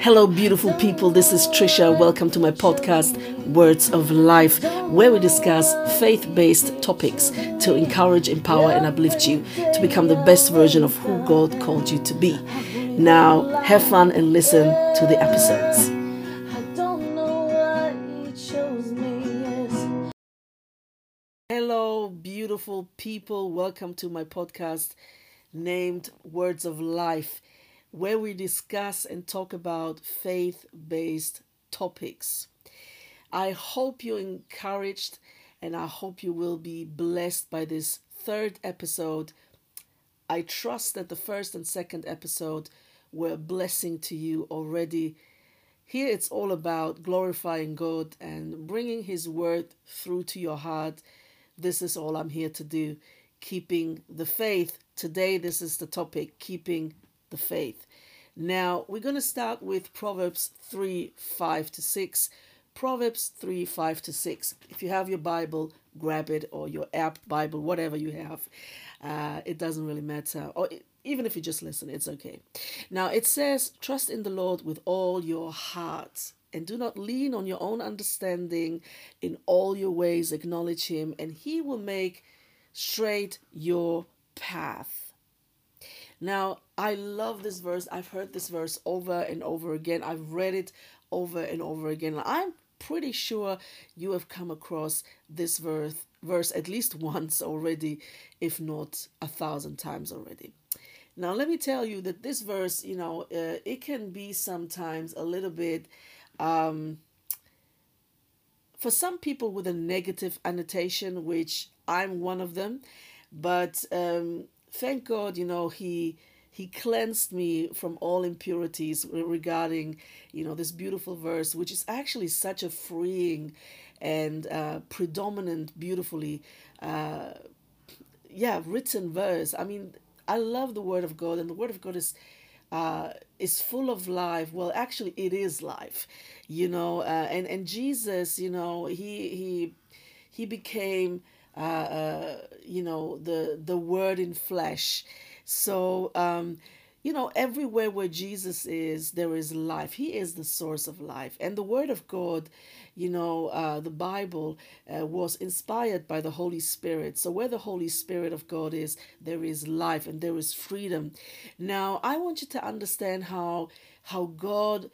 Hello, beautiful people. This is Trisha. Welcome to my podcast, Words of Life, where we discuss faith based topics to encourage, empower, and uplift you to become the best version of who God called you to be. Now, have fun and listen to the episodes. Hello, beautiful people. Welcome to my podcast named Words of Life where we discuss and talk about faith based topics. I hope you're encouraged and I hope you will be blessed by this third episode. I trust that the first and second episode were a blessing to you already. Here it's all about glorifying God and bringing His word through to your heart. This is all I'm here to do. Keeping the faith. Today, this is the topic keeping the faith. Now, we're going to start with Proverbs 3 5 to 6. Proverbs 3 5 to 6. If you have your Bible, grab it, or your app Bible, whatever you have. Uh, it doesn't really matter. Or even if you just listen, it's okay. Now, it says, Trust in the Lord with all your heart and do not lean on your own understanding. In all your ways, acknowledge Him, and He will make straight your path. Now, I love this verse. I've heard this verse over and over again. I've read it over and over again. I'm pretty sure you have come across this verse verse at least once already, if not a thousand times already. Now, let me tell you that this verse, you know, uh, it can be sometimes a little bit, um, for some people with a negative annotation, which I'm one of them, but um, thank God, you know, he he cleansed me from all impurities regarding, you know, this beautiful verse, which is actually such a freeing and uh, predominant, beautifully, uh, yeah, written verse. I mean, I love the Word of God, and the Word of God is uh, is full of life. Well, actually, it is life, you know. Uh, and and Jesus, you know, he he he became uh, uh, you know the the word in flesh. So um, you know everywhere where jesus is there is life. He is the source of life. And the word of god you know uh, the bible uh, was inspired by the holy spirit. So where the holy spirit of god is there is life and there is freedom. Now i want you to understand how how god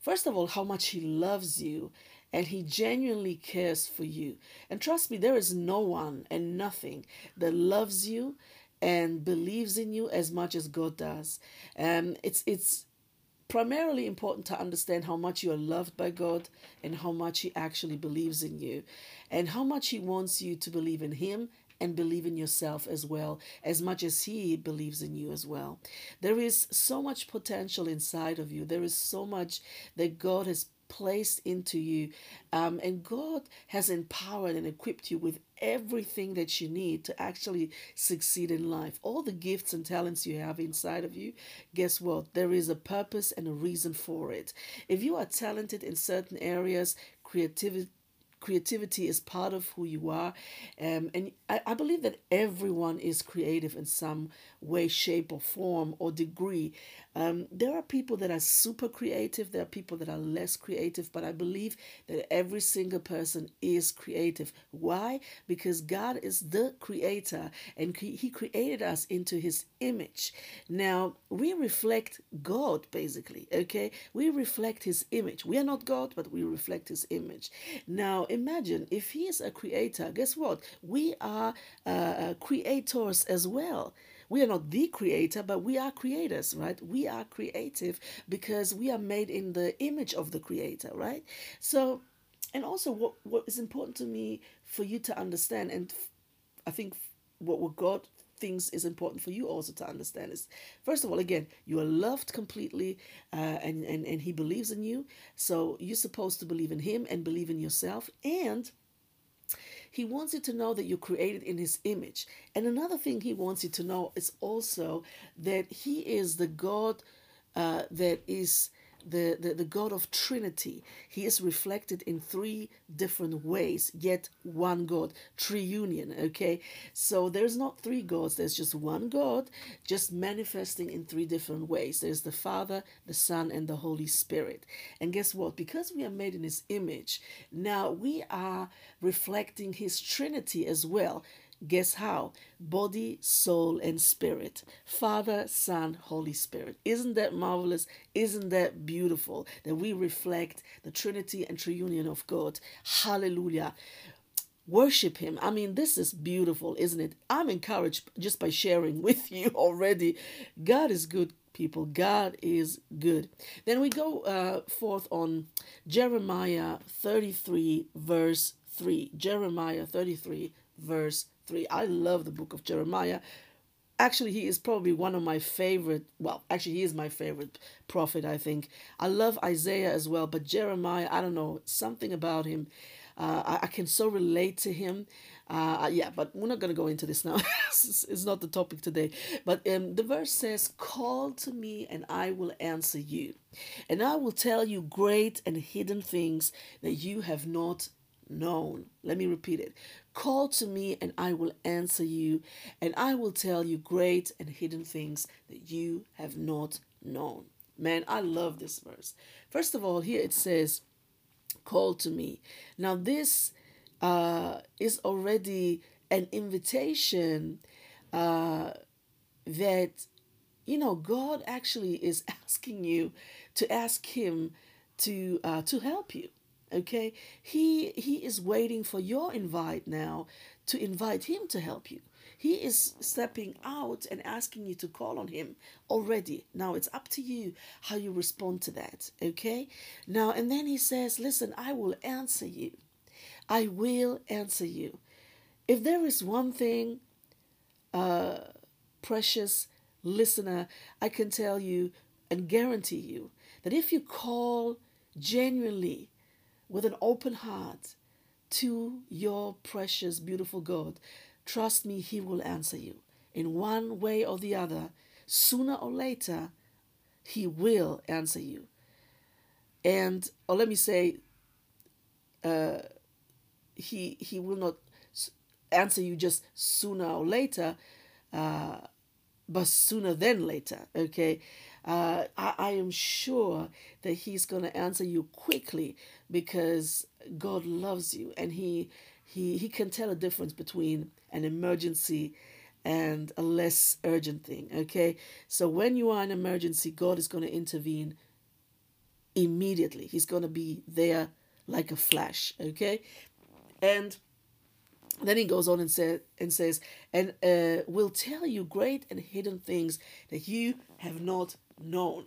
first of all how much he loves you and he genuinely cares for you. And trust me, there is no one and nothing that loves you and believes in you as much as God does. Um, it's it's primarily important to understand how much you are loved by God and how much He actually believes in you, and how much He wants you to believe in Him and believe in yourself as well, as much as He believes in you as well. There is so much potential inside of you. There is so much that God has placed into you. Um, and God has empowered and equipped you with everything that you need to actually succeed in life. All the gifts and talents you have inside of you, guess what? There is a purpose and a reason for it. If you are talented in certain areas, creativity, creativity is part of who you are. Um, and I, I believe that everyone is creative in some way, shape, or form or degree. Um, there are people that are super creative, there are people that are less creative, but I believe that every single person is creative. Why? Because God is the creator and He created us into His image. Now, we reflect God basically, okay? We reflect His image. We are not God, but we reflect His image. Now, imagine if He is a creator, guess what? We are uh, uh creators as well. We are not the creator, but we are creators, right? We are creative because we are made in the image of the creator, right? So, and also what, what is important to me for you to understand, and I think what, what God thinks is important for you also to understand is first of all again you are loved completely uh, and, and and he believes in you so you're supposed to believe in him and believe in yourself and he wants you to know that you're created in His image. And another thing He wants you to know is also that He is the God uh, that is the, the, the God of Trinity. He is reflected in three different ways, yet one God, triunion, okay? So there's not three gods, there's just one God, just manifesting in three different ways. There's the Father, the Son, and the Holy Spirit. And guess what? Because we are made in His image, now we are reflecting His Trinity as well. Guess how? Body, soul, and spirit. Father, Son, Holy Spirit. Isn't that marvelous? Isn't that beautiful that we reflect the Trinity and Triunion of God? Hallelujah. Worship Him. I mean, this is beautiful, isn't it? I'm encouraged just by sharing with you already. God is good, people. God is good. Then we go uh, forth on Jeremiah 33, verse 3. Jeremiah 33, verse 3. I love the book of Jeremiah. Actually, he is probably one of my favorite. Well, actually, he is my favorite prophet, I think. I love Isaiah as well, but Jeremiah, I don't know, something about him. Uh, I, I, can so relate to him. Uh, yeah, but we're not going to go into this now. it's not the topic today. But um, the verse says, Call to me and I will answer you. And I will tell you great and hidden things that you have not known. Let me repeat it. Call to me and I will answer you, and I will tell you great and hidden things that you have not known. Man, I love this verse. First of all, here it says, Call to me. Now, this uh, is already an invitation uh, that, you know, God actually is asking you to ask Him to uh, to help you okay? He he is waiting for your invite now to invite him to help you. He is stepping out and asking you to call on him already. Now it's up to you how you respond to that okay? Now and then he says listen i will answer you. I will answer you. If there is one thing uh precious listener i can tell you and guarantee you that if you call genuinely with an open heart to your precious, beautiful God, trust me, He will answer you. In one way or the other, sooner or later, He will answer you. And, or let me say, uh, he he will not answer you just sooner or later, uh, but sooner than later. Okay, uh, I, I am sure that He's going to answer you quickly because God loves you and He He He can tell a difference between an emergency and a less urgent thing. Okay, so when you are in emergency, God is going to intervene immediately. He's going to be there like a flash. Okay, and then he goes on and says and says and uh, will tell you great and hidden things that you have not known.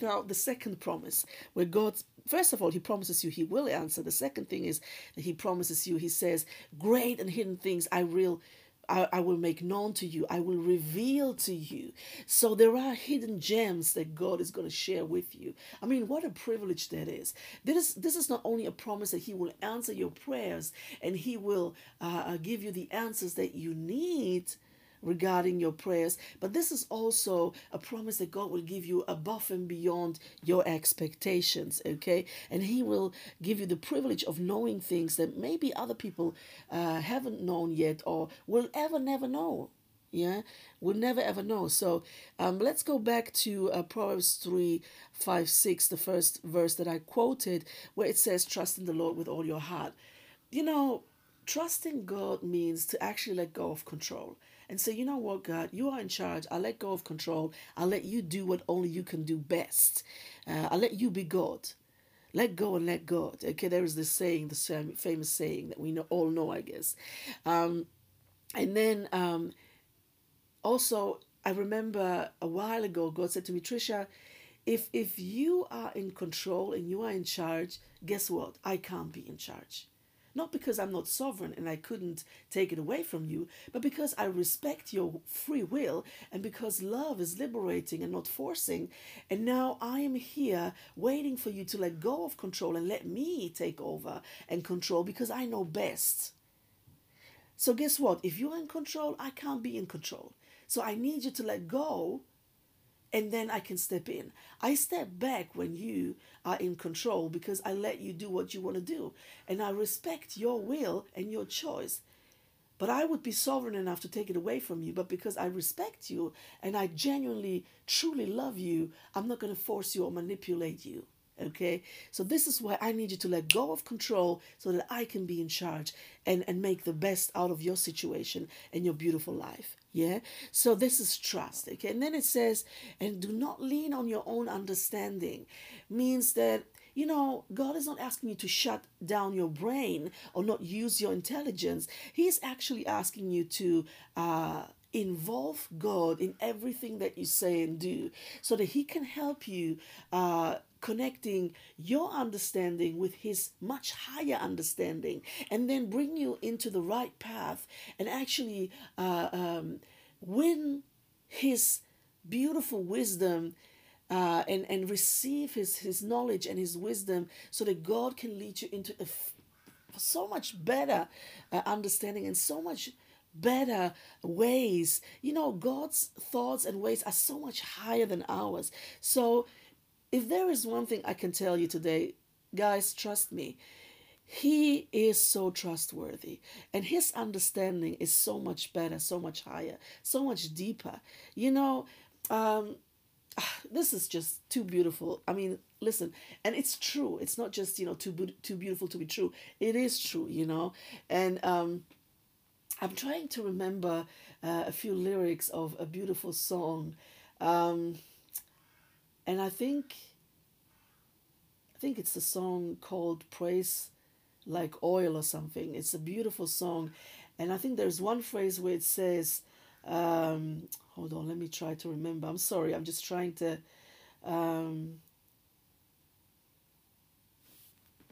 Now, the second promise, where God, first of all, He promises you He will answer. The second thing is that He promises you, He says, Great and hidden things I will. I, I will make known to you. I will reveal to you. So there are hidden gems that God is going to share with you. I mean, what a privilege that is. This is, this is not only a promise that He will answer your prayers and He will uh, uh give you the answers that you need, regarding your prayers, but this is also a promise that God will give you above and beyond your expectations, okay? And He will give you the privilege of knowing things that maybe other people uh, haven't known yet or will ever never know. Yeah, we'll never ever know. So um, let's go back to uh, Proverbs 3 5 6, the first verse that I quoted, where it says, Trust in the Lord with all your heart. You know, trusting God means to actually let go of control and say, you know what, God, you are in charge. I let go of control. I let you do what only you can do best. Uh, I let you be God. Let go and let God. Okay, there is this saying, this famous saying that we know, all know, I guess. Um, and then um, also, I remember a while ago, God said to me, Trisha, if if you are in control and you are in charge, guess what? I can't be in charge. Not because I'm not sovereign and I couldn't take it away from you, but because I respect your free will and because love is liberating and not forcing. And now I am here waiting for you to let go of control and let me take over and control because I know best. So, guess what? If you're in control, I can't be in control. So, I need you to let go and then I can step in. I step back when you are in control because I let you do what you want to do. And I respect your will and your choice. But I would be sovereign enough to take it away from you. But because I respect you and I genuinely, truly love you, I'm not going to force you or manipulate you. Okay? So this is why I need you to let go of control so that I can be in charge and, and make the best out of your situation and your beautiful life. Yeah? So this is trust. Okay? And then it says, and do not lean on your own understanding. Means that you know, God is not asking you to shut down your brain or not use your intelligence. He's actually asking you to uh, involve God in everything that you say and do so that He can help you uh, connecting your understanding with his much higher understanding and then bring you into the right path and actually uh, um, win his beautiful wisdom uh, and and receive his his knowledge and his wisdom so that God can lead you into a so much better uh, understanding and so much better ways. You know God's thoughts and ways are so much higher than ours. So if there is one thing I can tell you today, guys, trust me, he is so trustworthy and his understanding is so much better, so much higher, so much deeper. You know, um, this is just too beautiful. I mean, listen, and it's true. It's not just you know too too beautiful to be true. It is true, you know, and um, I'm trying to remember uh, a few lyrics of a beautiful song. Um, and I think I think it's a song called Praise Like Oil or something. It's a beautiful song. And I think there's one phrase where it says, um, hold on, let me try to remember. I'm sorry, I'm just trying to. Um,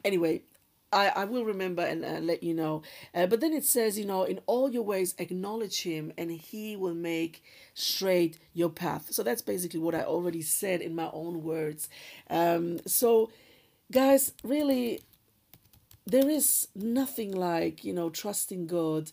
anyway, I, I will remember and uh, let you know. Uh, but then it says, you know, in all your ways acknowledge him and he will make straight your path. So that's basically what I already said in my own words. Um, so, guys, really, there is nothing like, you know, trusting God.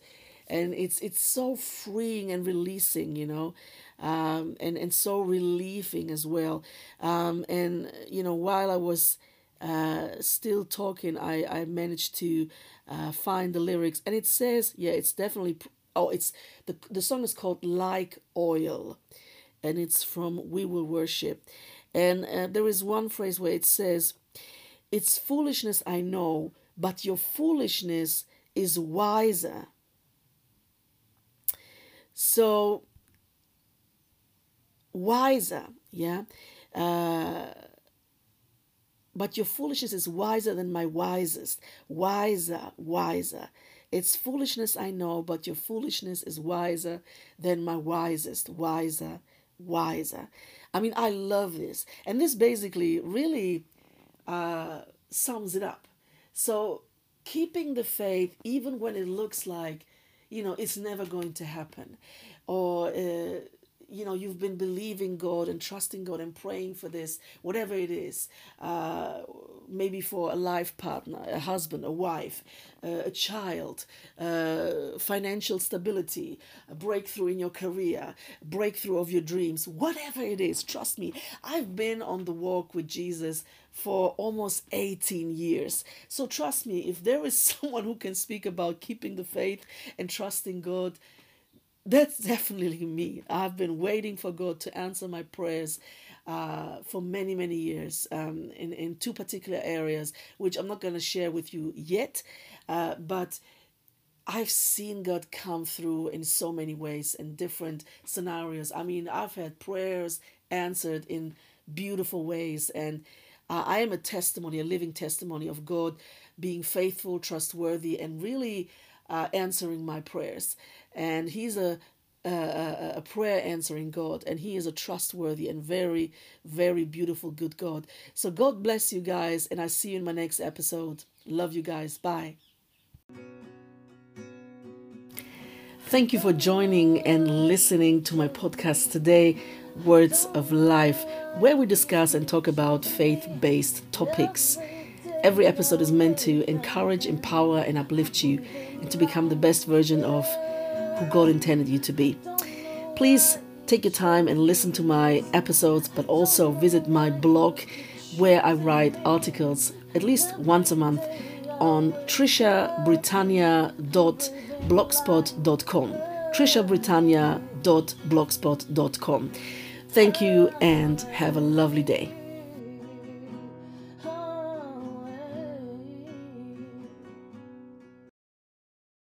And it's it's so freeing and releasing, you know, um, and and so relieving as well. Um, and you know, while I was uh, still talking, I, I managed to uh, find the lyrics, and it says, yeah, it's definitely. Oh, it's the the song is called "Like Oil," and it's from "We Will Worship," and uh, there is one phrase where it says, "It's foolishness, I know, but your foolishness is wiser." So wiser, yeah. Uh, but your foolishness is wiser than my wisest. Wiser, wiser. It's foolishness, I know, but your foolishness is wiser than my wisest. Wiser, wiser. I mean, I love this. And this basically really uh, sums it up. So, keeping the faith, even when it looks like, you know, it's never going to happen, or, uh, you know you've been believing god and trusting god and praying for this whatever it is uh, maybe for a life partner a husband a wife uh, a child uh, financial stability a breakthrough in your career breakthrough of your dreams whatever it is trust me i've been on the walk with jesus for almost 18 years. So trust me, if there is someone who can speak about keeping the faith and trusting God, that's definitely me. I've been waiting for God to answer my prayers uh, for many, many years um, in, in two particular areas, which I'm not going to share with you yet. Uh, but I've seen God come through in so many ways in different scenarios. I mean, I've had prayers answered in beautiful ways, and uh, I am a testimony, a living testimony of God being faithful, trustworthy, and really uh, answering my prayers. And He's a, a, a prayer answering God, and He is a trustworthy and very, very beautiful, good God. So God bless you guys, and I see you in my next episode. Love you guys. Bye. Thank you for joining and listening to my podcast today, Words of Life, where we discuss and talk about faith based topics. Every episode is meant to encourage, empower, and uplift you and to become the best version of who God intended you to be. Please take your time and listen to my episodes, but also visit my blog where I write articles at least once a month on trishabritannia.blogspot.com. trishabritannia.blogspot.com. Thank you and have a lovely day.